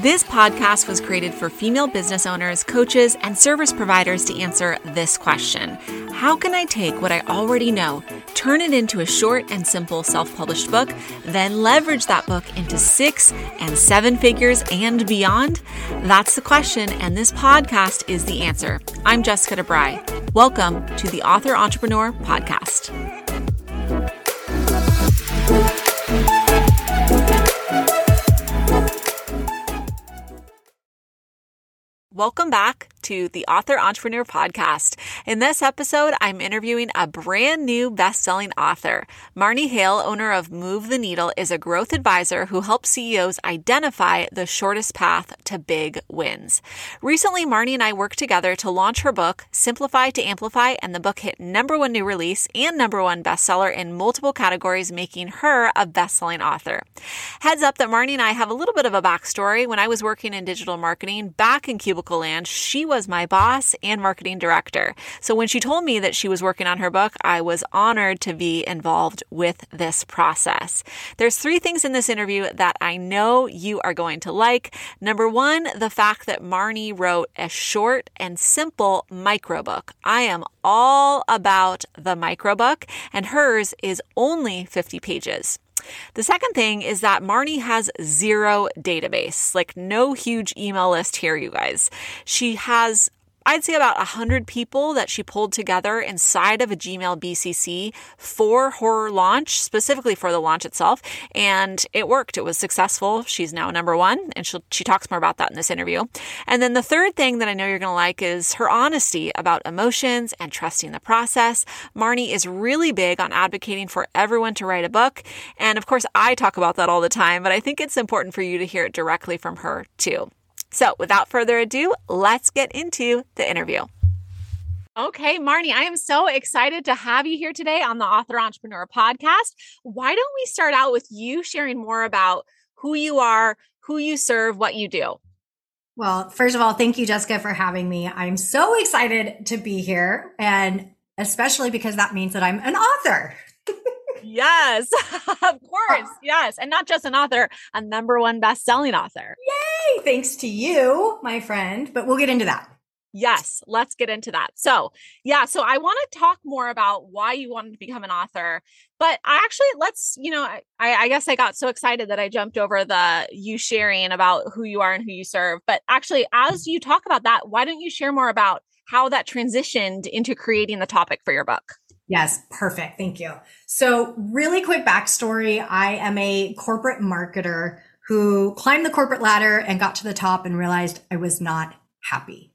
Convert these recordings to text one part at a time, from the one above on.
This podcast was created for female business owners, coaches, and service providers to answer this question How can I take what I already know, turn it into a short and simple self published book, then leverage that book into six and seven figures and beyond? That's the question, and this podcast is the answer. I'm Jessica DeBry. Welcome to the Author Entrepreneur Podcast. Welcome back to the Author Entrepreneur Podcast. In this episode, I'm interviewing a brand new best selling author. Marni Hale, owner of Move the Needle, is a growth advisor who helps CEOs identify the shortest path to big wins. Recently, Marni and I worked together to launch her book, Simplify to Amplify, and the book hit number one new release and number one bestseller in multiple categories, making her a best selling author. Heads up that Marni and I have a little bit of a backstory. When I was working in digital marketing back in Cubicle Land, she was my boss and marketing director. So when she told me that she was working on her book, I was honored to be involved with this process. There's three things in this interview that I know you are going to like. Number one, the fact that Marni wrote a short and simple microbook. I am all about the microbook, and hers is only 50 pages. The second thing is that Marni has zero database, like no huge email list here, you guys. She has I'd say about 100 people that she pulled together inside of a Gmail BCC for her launch, specifically for the launch itself. And it worked. It was successful. She's now number one, and she talks more about that in this interview. And then the third thing that I know you're going to like is her honesty about emotions and trusting the process. Marni is really big on advocating for everyone to write a book. And of course, I talk about that all the time, but I think it's important for you to hear it directly from her too. So, without further ado, let's get into the interview. Okay, Marni, I am so excited to have you here today on the Author Entrepreneur podcast. Why don't we start out with you sharing more about who you are, who you serve, what you do? Well, first of all, thank you, Jessica, for having me. I'm so excited to be here, and especially because that means that I'm an author. Yes, of course. Ah. Yes. And not just an author, a number one best selling author. Yay. Thanks to you, my friend. But we'll get into that. Yes, let's get into that. So, yeah, so I want to talk more about why you wanted to become an author. But I actually, let's, you know, I, I guess I got so excited that I jumped over the you sharing about who you are and who you serve. But actually, as you talk about that, why don't you share more about how that transitioned into creating the topic for your book? Yes, perfect. Thank you. So, really quick backstory I am a corporate marketer who climbed the corporate ladder and got to the top and realized I was not happy.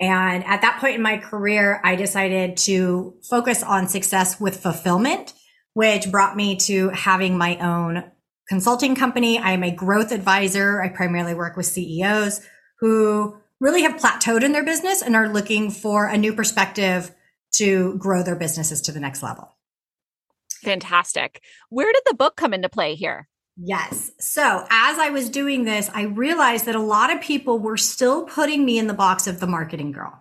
And at that point in my career, I decided to focus on success with fulfillment, which brought me to having my own consulting company. I am a growth advisor. I primarily work with CEOs who really have plateaued in their business and are looking for a new perspective to grow their businesses to the next level. Fantastic. Where did the book come into play here? Yes. So as I was doing this, I realized that a lot of people were still putting me in the box of the marketing girl,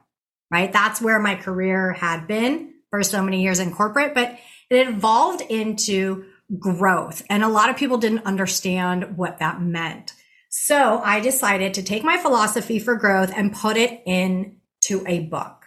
right? That's where my career had been for so many years in corporate, but it evolved into growth. And a lot of people didn't understand what that meant. So I decided to take my philosophy for growth and put it into a book.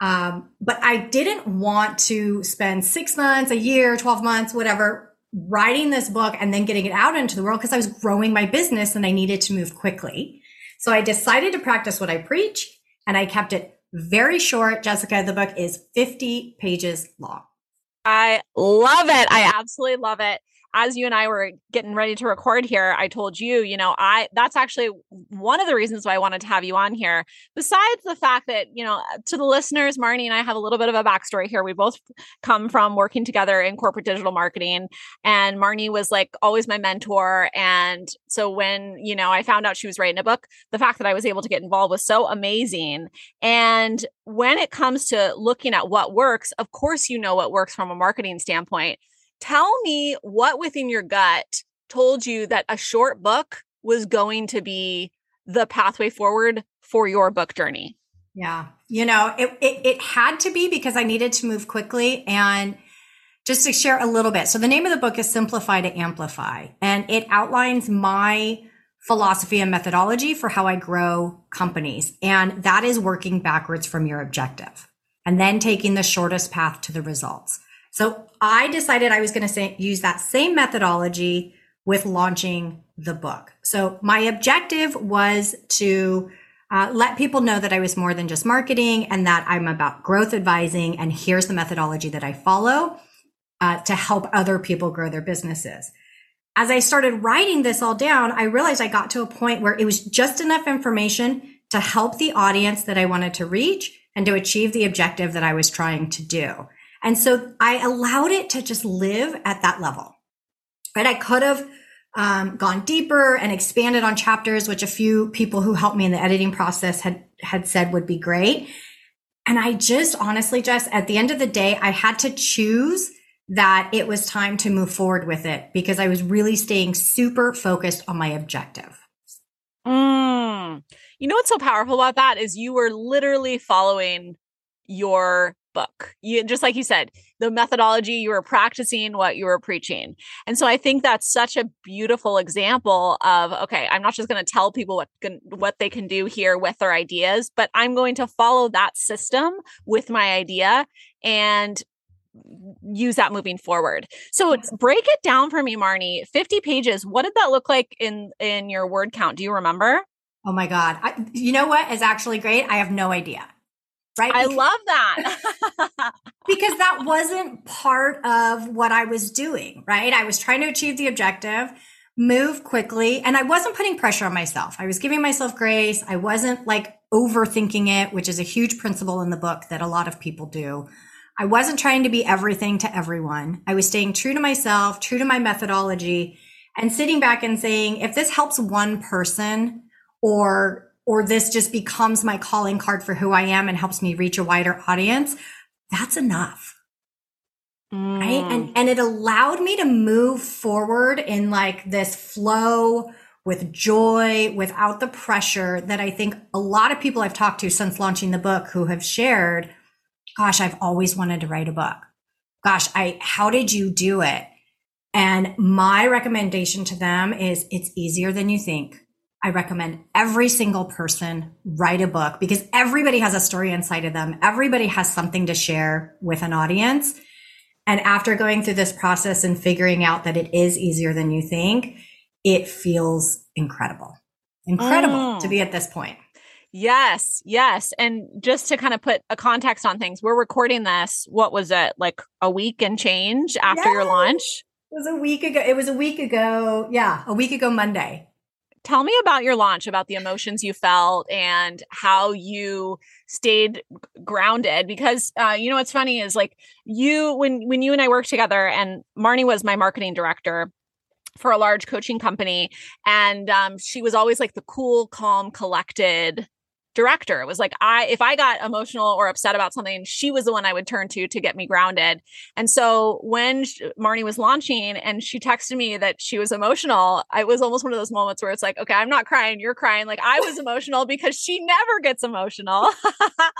Um, but I didn't want to spend six months, a year, 12 months, whatever, writing this book and then getting it out into the world because I was growing my business and I needed to move quickly. So I decided to practice what I preach and I kept it very short. Jessica, the book is 50 pages long. I love it. I absolutely love it as you and I were getting ready to record here, I told you, you know, I that's actually one of the reasons why I wanted to have you on here. Besides the fact that, you know, to the listeners, Marni and I have a little bit of a backstory here. We both come from working together in corporate digital marketing. And Marni was like always my mentor. And so when, you know, I found out she was writing a book, the fact that I was able to get involved was so amazing. And when it comes to looking at what works, of course, you know what works from a marketing standpoint. Tell me what within your gut told you that a short book was going to be the pathway forward for your book journey. Yeah. You know, it, it, it had to be because I needed to move quickly and just to share a little bit. So the name of the book is Simplify to Amplify and it outlines my philosophy and methodology for how I grow companies. And that is working backwards from your objective and then taking the shortest path to the results. So I decided I was going to use that same methodology with launching the book. So my objective was to uh, let people know that I was more than just marketing and that I'm about growth advising. And here's the methodology that I follow uh, to help other people grow their businesses. As I started writing this all down, I realized I got to a point where it was just enough information to help the audience that I wanted to reach and to achieve the objective that I was trying to do. And so I allowed it to just live at that level. Right. I could have um, gone deeper and expanded on chapters, which a few people who helped me in the editing process had, had said would be great. And I just honestly, Jess, at the end of the day, I had to choose that it was time to move forward with it because I was really staying super focused on my objective. Mm. You know what's so powerful about that is you were literally following your book. You just like you said, the methodology you were practicing what you were preaching. And so I think that's such a beautiful example of okay, I'm not just going to tell people what can, what they can do here with their ideas, but I'm going to follow that system with my idea and use that moving forward. So break it down for me, Marni. 50 pages. What did that look like in in your word count? Do you remember? Oh my god. I, you know what is actually great? I have no idea right? I love that. because that wasn't part of what I was doing, right? I was trying to achieve the objective, move quickly, and I wasn't putting pressure on myself. I was giving myself grace. I wasn't like overthinking it, which is a huge principle in the book that a lot of people do. I wasn't trying to be everything to everyone. I was staying true to myself, true to my methodology, and sitting back and saying, if this helps one person or or this just becomes my calling card for who I am and helps me reach a wider audience, that's enough. Mm. Right. And, and it allowed me to move forward in like this flow with joy, without the pressure that I think a lot of people I've talked to since launching the book who have shared, gosh, I've always wanted to write a book. Gosh, I, how did you do it? And my recommendation to them is it's easier than you think. I recommend every single person write a book because everybody has a story inside of them. Everybody has something to share with an audience. And after going through this process and figuring out that it is easier than you think, it feels incredible. Incredible mm. to be at this point. Yes, yes. And just to kind of put a context on things, we're recording this, what was it, like a week and change after yes. your launch? It was a week ago. It was a week ago. Yeah, a week ago Monday tell me about your launch about the emotions you felt and how you stayed grounded because uh, you know what's funny is like you when when you and i worked together and marni was my marketing director for a large coaching company and um, she was always like the cool calm collected director. It was like I if I got emotional or upset about something, she was the one I would turn to to get me grounded. And so when Marni was launching and she texted me that she was emotional, I was almost one of those moments where it's like, okay, I'm not crying, you're crying. Like I was emotional because she never gets emotional.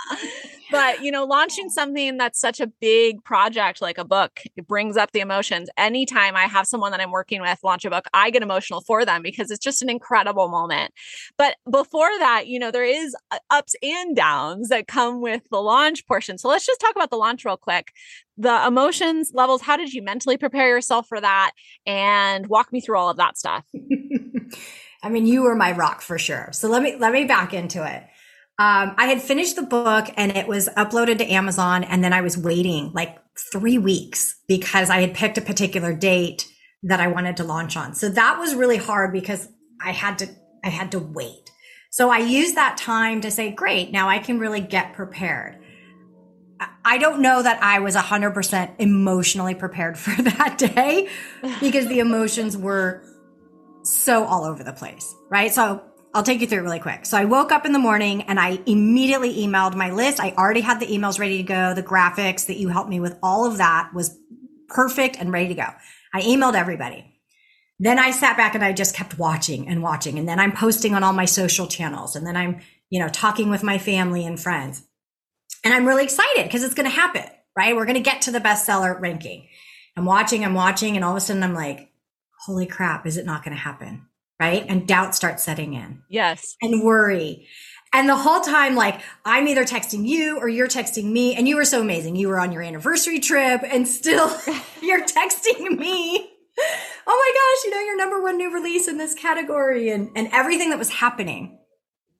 but, you know, launching something that's such a big project like a book, it brings up the emotions. Anytime I have someone that I'm working with launch a book, I get emotional for them because it's just an incredible moment. But before that, you know, there is ups and downs that come with the launch portion. So let's just talk about the launch real quick. The emotions levels, how did you mentally prepare yourself for that? And walk me through all of that stuff. I mean, you were my rock for sure. So let me let me back into it. Um, I had finished the book and it was uploaded to Amazon, and then I was waiting like three weeks because I had picked a particular date that I wanted to launch on. So that was really hard because I had to I had to wait. So I use that time to say, great, now I can really get prepared. I don't know that I was 100% emotionally prepared for that day because the emotions were so all over the place, right? So I'll take you through it really quick. So I woke up in the morning and I immediately emailed my list. I already had the emails ready to go. The graphics that you helped me with, all of that was perfect and ready to go. I emailed everybody. Then I sat back and I just kept watching and watching. And then I'm posting on all my social channels. And then I'm, you know, talking with my family and friends. And I'm really excited because it's going to happen, right? We're going to get to the bestseller ranking. I'm watching, I'm watching. And all of a sudden I'm like, holy crap, is it not going to happen? right? And doubt starts setting in. Yes. And worry. And the whole time, like, I'm either texting you or you're texting me. And you were so amazing. You were on your anniversary trip and still you're texting me. Oh my gosh, you know, your number one new release in this category and, and everything that was happening.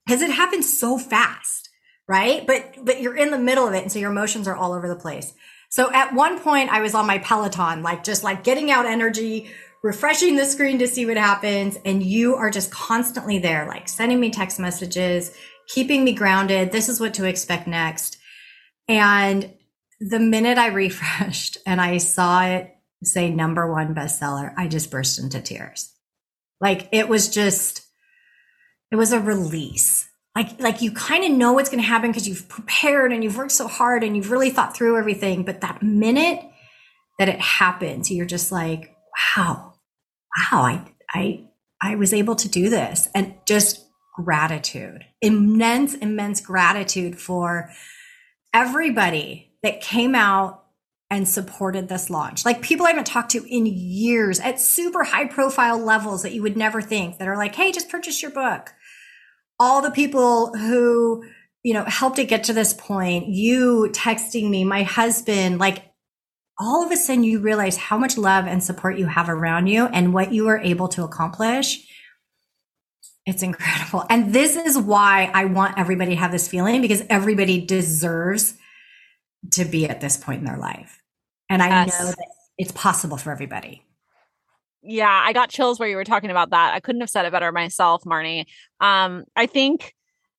Cause it happened so fast, right? But, but you're in the middle of it. And so your emotions are all over the place. So at one point I was on my Peloton, like just like getting out energy, refreshing the screen to see what happens. And you are just constantly there, like sending me text messages, keeping me grounded. This is what to expect next. And the minute I refreshed and I saw it say number one bestseller, I just burst into tears. Like it was just, it was a release. Like, like you kind of know what's going to happen because you've prepared and you've worked so hard and you've really thought through everything. But that minute that it happens, you're just like, wow, wow, I, I, I was able to do this and just gratitude, immense, immense gratitude for everybody that came out and supported this launch. Like people I haven't talked to in years at super high profile levels that you would never think that are like, hey, just purchase your book. All the people who, you know, helped it get to this point, you texting me, my husband, like all of a sudden you realize how much love and support you have around you and what you are able to accomplish it's incredible. And this is why I want everybody to have this feeling because everybody deserves to be at this point in their life. And I yes. know that it's possible for everybody. Yeah, I got chills where you were talking about that. I couldn't have said it better myself, Marni. Um, I think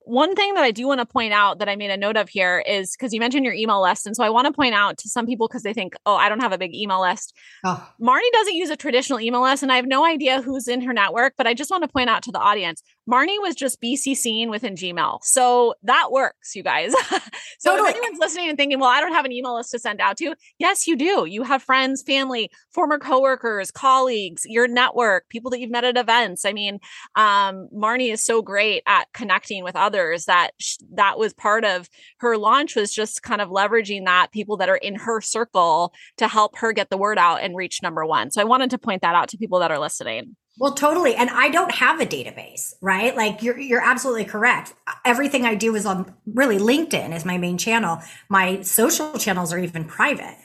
one thing that I do want to point out that I made a note of here is because you mentioned your email list. And so I want to point out to some people because they think, oh, I don't have a big email list. Oh. Marni doesn't use a traditional email list, and I have no idea who's in her network, but I just want to point out to the audience Marni was just BCCing within Gmail. So that works, you guys. so totally. if anyone's listening and thinking, well, I don't have an email list to send out to, yes, you do. You have friends, family, former coworkers, colleagues, your network, people that you've met at events. I mean, um, Marni is so great at connecting with others that sh- that was part of her launch was just kind of leveraging that people that are in her circle to help her get the word out and reach number one. So I wanted to point that out to people that are listening. Well, totally. And I don't have a database, right? Like you're you're absolutely correct. Everything I do is on really LinkedIn is my main channel. My social channels are even private.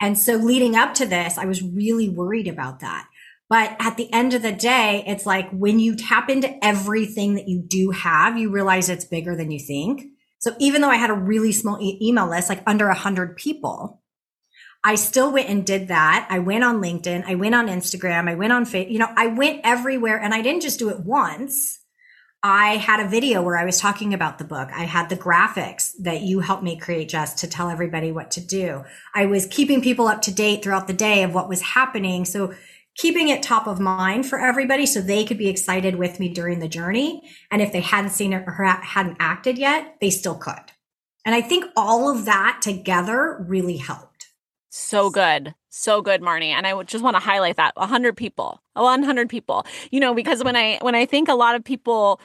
And so leading up to this, I was really worried about that. But at the end of the day, it's like when you tap into everything that you do have, you realize it's bigger than you think. So even though I had a really small e- email list, like under a hundred people, I still went and did that. I went on LinkedIn. I went on Instagram. I went on Facebook. You know, I went everywhere and I didn't just do it once. I had a video where I was talking about the book. I had the graphics that you helped me create just to tell everybody what to do. I was keeping people up to date throughout the day of what was happening. So keeping it top of mind for everybody so they could be excited with me during the journey. And if they hadn't seen it or hadn't acted yet, they still could. And I think all of that together really helped. So good. So good, Marni. And I just want to highlight that 100 people, 100 people, you know, because when I, when I think a lot of people,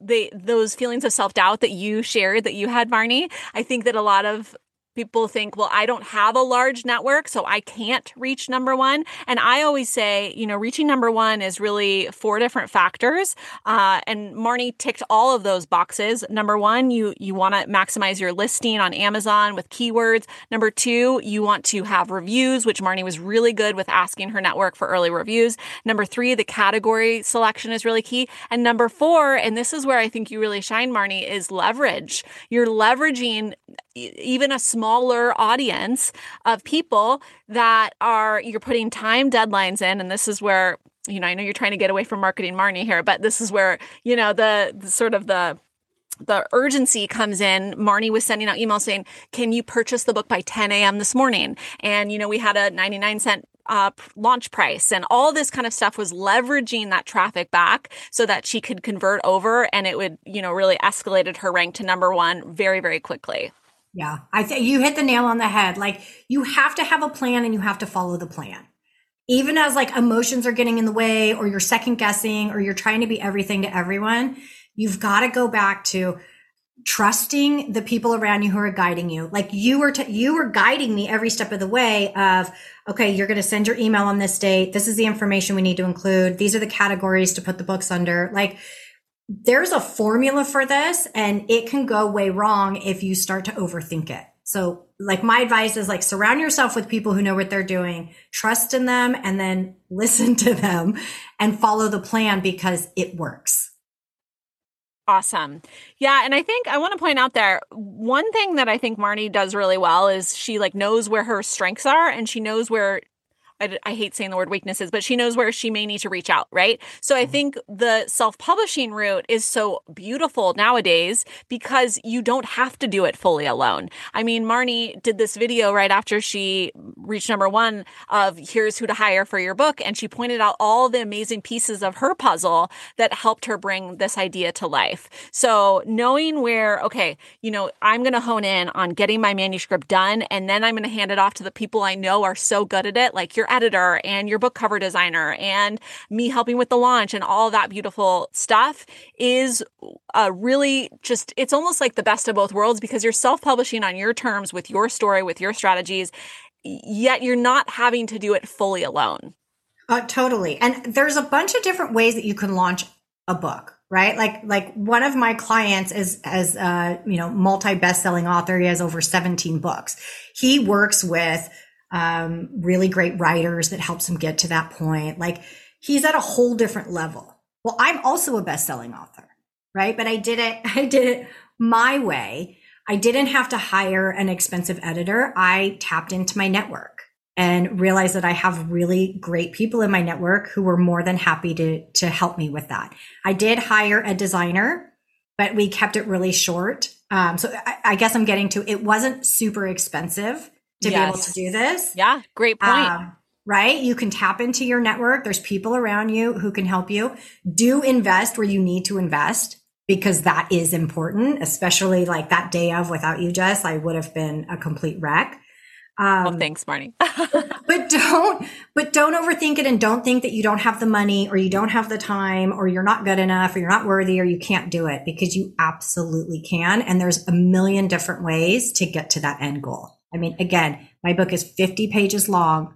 they, those feelings of self doubt that you shared that you had, Marni, I think that a lot of people think, well, I don't have a large network, so I can't reach number one. And I always say, you know, reaching number one is really four different factors. Uh, and Marni ticked all of those boxes. Number one, you you want to maximize your listing on Amazon with keywords. Number two, you want to have reviews, which Marni was really good with asking her network for early reviews. Number three, the category selection is really key. And number four, and this is where I think you really shine, Marni, is leverage. You're leveraging even a smaller audience of people that are you're putting time deadlines in and this is where you know I know you're trying to get away from marketing Marni here but this is where you know the, the sort of the the urgency comes in. Marni was sending out emails saying, "Can you purchase the book by 10 a.m. this morning?" And you know, we had a 99 cent uh, launch price and all this kind of stuff was leveraging that traffic back so that she could convert over and it would, you know, really escalated her rank to number one very, very quickly. Yeah, I think you hit the nail on the head. Like you have to have a plan and you have to follow the plan. Even as like emotions are getting in the way or you're second guessing or you're trying to be everything to everyone, you've got to go back to trusting the people around you who are guiding you. Like you were, t- you were guiding me every step of the way of, okay, you're going to send your email on this date. This is the information we need to include. These are the categories to put the books under. Like there's a formula for this and it can go way wrong if you start to overthink it. So like my advice is like surround yourself with people who know what they're doing, trust in them and then listen to them and follow the plan because it works. Awesome. Yeah, and I think I want to point out there one thing that I think Marni does really well is she like knows where her strengths are and she knows where I, I, hate saying the word weaknesses, but she knows where she may need to reach out, right? So I mm-hmm. think the self publishing route is so beautiful nowadays because you don't have to do it fully alone. I mean, Marni did this video right after she reached number one of here's who to hire for your book. And she pointed out all the amazing pieces of her puzzle that helped her bring this idea to life. So knowing where, okay, you know, I'm going to hone in on getting my manuscript done and then I'm going to hand it off to the people I know are so good at it, like your editor and your book cover designer and me helping with the launch and all that beautiful stuff is a really just, it's almost like the best of both worlds because you're self publishing on your terms with your story, with your strategies, yet you're not having to do it fully alone. Uh, totally. And there's a bunch of different ways that you can launch a book right? Like, like one of my clients is, as a, you know, multi best-selling author. He has over 17 books. He works with um, really great writers that helps him get to that point. Like he's at a whole different level. Well, I'm also a best-selling author, right? But I did it, I did it my way. I didn't have to hire an expensive editor. I tapped into my network and realized that I have really great people in my network who were more than happy to, to help me with that. I did hire a designer, but we kept it really short. Um, so I, I guess I'm getting to, it wasn't super expensive to yes. be able to do this. Yeah, great point. Um, right? You can tap into your network. There's people around you who can help you. Do invest where you need to invest because that is important, especially like that day of without you, Jess, I would have been a complete wreck. Um, well, thanks, Marni. but don't, but don't overthink it and don't think that you don't have the money or you don't have the time or you're not good enough or you're not worthy or you can't do it because you absolutely can. And there's a million different ways to get to that end goal. I mean, again, my book is 50 pages long.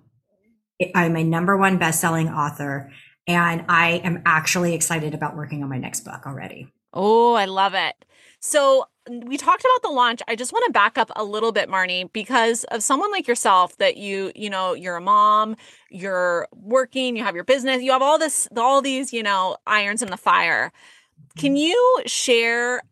I'm a number one best-selling author, and I am actually excited about working on my next book already. Oh, I love it. So we talked about the launch. I just want to back up a little bit, Marni, because of someone like yourself that you, you know, you're a mom, you're working, you have your business, you have all this, all these, you know, irons in the fire. Can mm-hmm. you share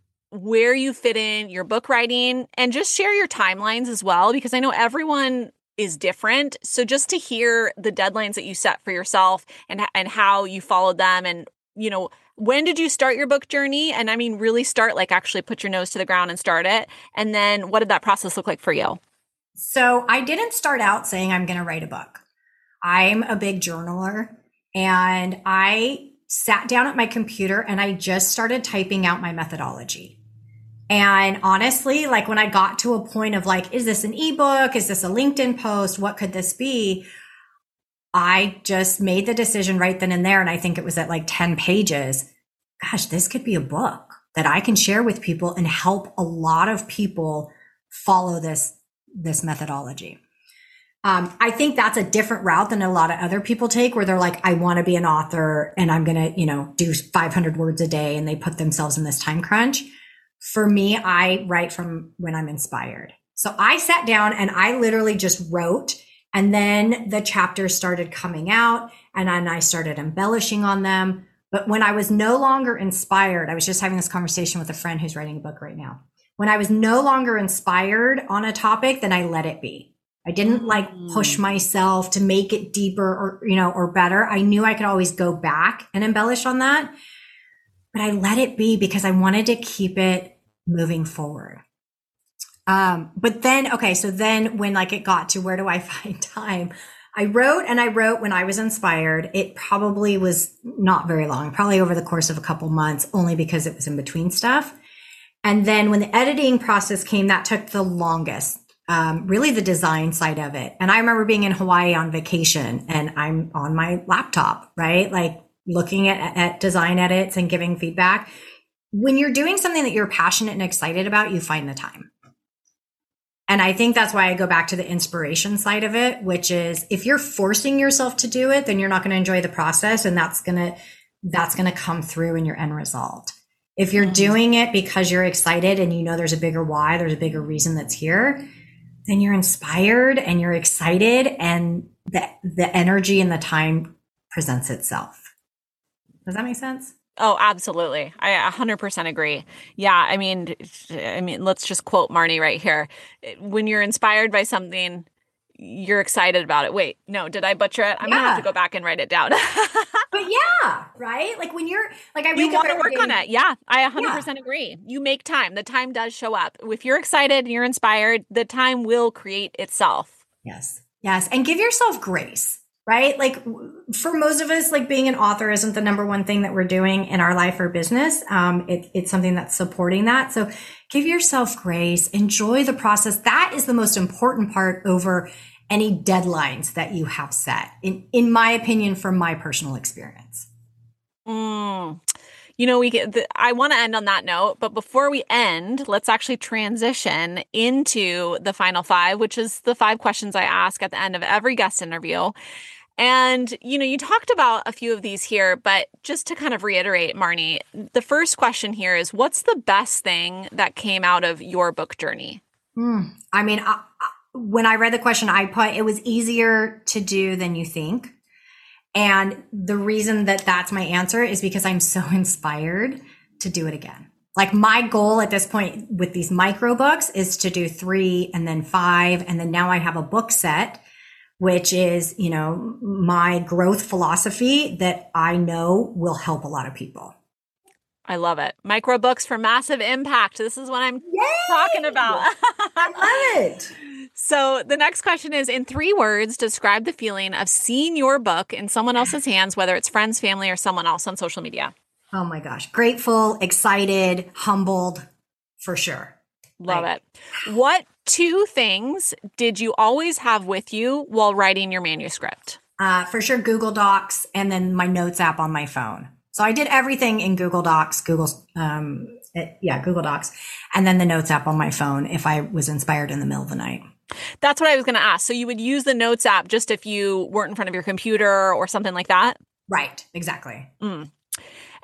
where you fit in your book writing and just share your timelines as well because I know everyone is different. So just to hear the deadlines that you set for yourself and and how you followed them and you know when did you start your book journey and I mean really start like actually put your nose to the ground and start it and then what did that process look like for you? So I didn't start out saying I'm going to write a book. I'm a big journaler and I sat down at my computer and I just started typing out my methodology. And honestly, like when I got to a point of like, is this an ebook? Is this a LinkedIn post? What could this be? I just made the decision right then and there. And I think it was at like 10 pages. Gosh, this could be a book that I can share with people and help a lot of people follow this, this methodology. Um, I think that's a different route than a lot of other people take where they're like, I want to be an author and I'm going to, you know, do 500 words a day and they put themselves in this time crunch for me, I write from when I'm inspired. So I sat down and I literally just wrote and then the chapters started coming out and then I started embellishing on them. But when I was no longer inspired, I was just having this conversation with a friend who's writing a book right now. When I was no longer inspired on a topic, then I let it be. I didn't like push mm. myself to make it deeper or, you know, or better. I knew I could always go back and embellish on that but I let it be because I wanted to keep it moving forward. Um, but then, okay, so then when like it got to where do I find time? I wrote and I wrote when I was inspired. It probably was not very long, probably over the course of a couple months, only because it was in between stuff. And then when the editing process came, that took the longest. Um, really the design side of it. And I remember being in Hawaii on vacation and I'm on my laptop, right? Like looking at, at design edits and giving feedback. when you're doing something that you're passionate and excited about, you find the time. And I think that's why I go back to the inspiration side of it, which is if you're forcing yourself to do it, then you're not going to enjoy the process and that's going to that's going to come through in your end result. If you're mm-hmm. doing it because you're excited and you know there's a bigger why, there's a bigger reason that's here, then you're inspired and you're excited and the the energy and the time presents itself. Does that make sense? Oh, absolutely. I 100% agree. Yeah, I mean I mean let's just quote Marni right here. When you're inspired by something, you're excited about it. Wait, no, did I butcher it? I'm yeah. gonna have to go back and write it down. but yeah, right? Like when you're like I you want to work day. on it. Yeah, I 100 yeah. percent agree. You make time. The time does show up. If you're excited and you're inspired, the time will create itself. Yes, yes, and give yourself grace right? Like for most of us, like being an author isn't the number one thing that we're doing in our life or business. Um, it, it's something that's supporting that. So give yourself grace, enjoy the process. That is the most important part over any deadlines that you have set, in, in my opinion, from my personal experience. Mm. You know, we get. The, I want to end on that note, but before we end, let's actually transition into the final five, which is the five questions I ask at the end of every guest interview. And, you know, you talked about a few of these here, but just to kind of reiterate, Marni, the first question here is what's the best thing that came out of your book journey? Mm, I mean, I, when I read the question, I put it was easier to do than you think. And the reason that that's my answer is because I'm so inspired to do it again. Like my goal at this point with these micro books is to do three and then five. And then now I have a book set which is, you know, my growth philosophy that I know will help a lot of people. I love it. Micro books for massive impact. This is what I'm Yay! talking about. I love it. So, the next question is in three words, describe the feeling of seeing your book in someone else's hands, whether it's friends, family, or someone else on social media. Oh my gosh. Grateful, excited, humbled, for sure. Love it. What two things did you always have with you while writing your manuscript? Uh, for sure, Google Docs and then my notes app on my phone. So I did everything in Google Docs, Google, um, it, yeah, Google Docs, and then the notes app on my phone if I was inspired in the middle of the night. That's what I was going to ask. So you would use the notes app just if you weren't in front of your computer or something like that? Right, exactly. Mm.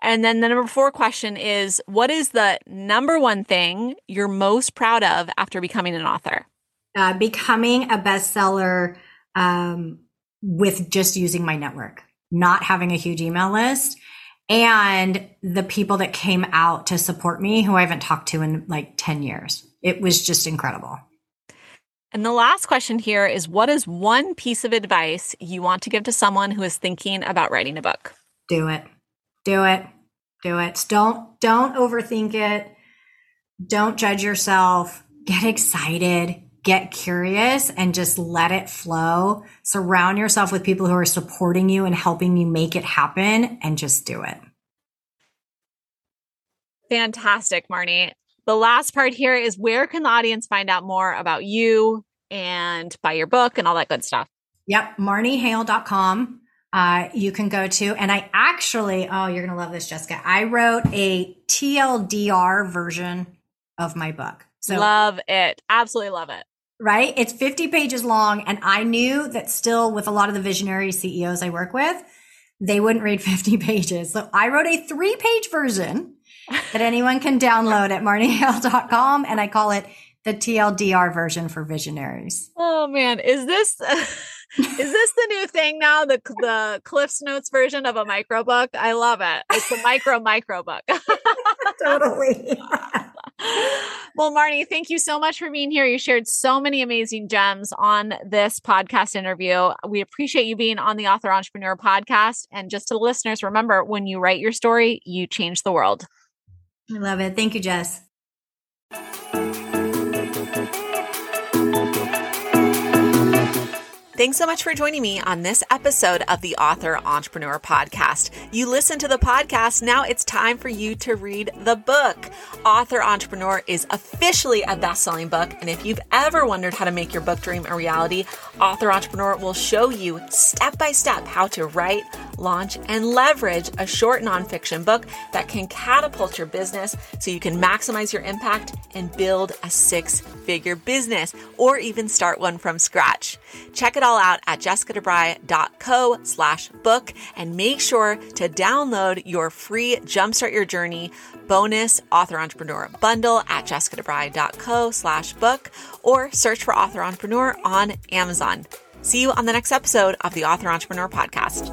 And then the number four question is what is the number one thing you're most proud of after becoming an author? Uh, becoming a bestseller um, with just using my network, not having a huge email list, and the people that came out to support me who I haven't talked to in like 10 years. It was just incredible. And the last question here is What is one piece of advice you want to give to someone who is thinking about writing a book? Do it do it. Do it. Don't don't overthink it. Don't judge yourself. Get excited. Get curious and just let it flow. Surround yourself with people who are supporting you and helping you make it happen and just do it. Fantastic marni. The last part here is where can the audience find out more about you and buy your book and all that good stuff? Yep marnihale.com uh, you can go to. And I actually, oh, you're going to love this, Jessica. I wrote a TLDR version of my book. So love it. Absolutely love it. Right. It's 50 pages long. And I knew that still with a lot of the visionary CEOs I work with, they wouldn't read 50 pages. So I wrote a three page version that anyone can download at marnihale.com. And I call it the TLDR version for visionaries. Oh man, is this is this the new thing now? The the Cliff's Notes version of a micro book? I love it. It's a micro micro book. totally. well, Marni, thank you so much for being here. You shared so many amazing gems on this podcast interview. We appreciate you being on the Author Entrepreneur podcast. And just to the listeners, remember when you write your story, you change the world. I love it. Thank you, Jess. Thanks so much for joining me on this episode of the Author Entrepreneur Podcast. You listen to the podcast, now it's time for you to read the book. Author Entrepreneur is officially a best selling book. And if you've ever wondered how to make your book dream a reality, Author Entrepreneur will show you step by step how to write, launch, and leverage a short nonfiction book that can catapult your business so you can maximize your impact and build a six figure business or even start one from scratch. Check it all out at jessicadebry.co slash book and make sure to download your free Jumpstart Your Journey bonus author entrepreneur bundle at jessicadebry.co slash book or search for author entrepreneur on Amazon. See you on the next episode of the Author Entrepreneur Podcast.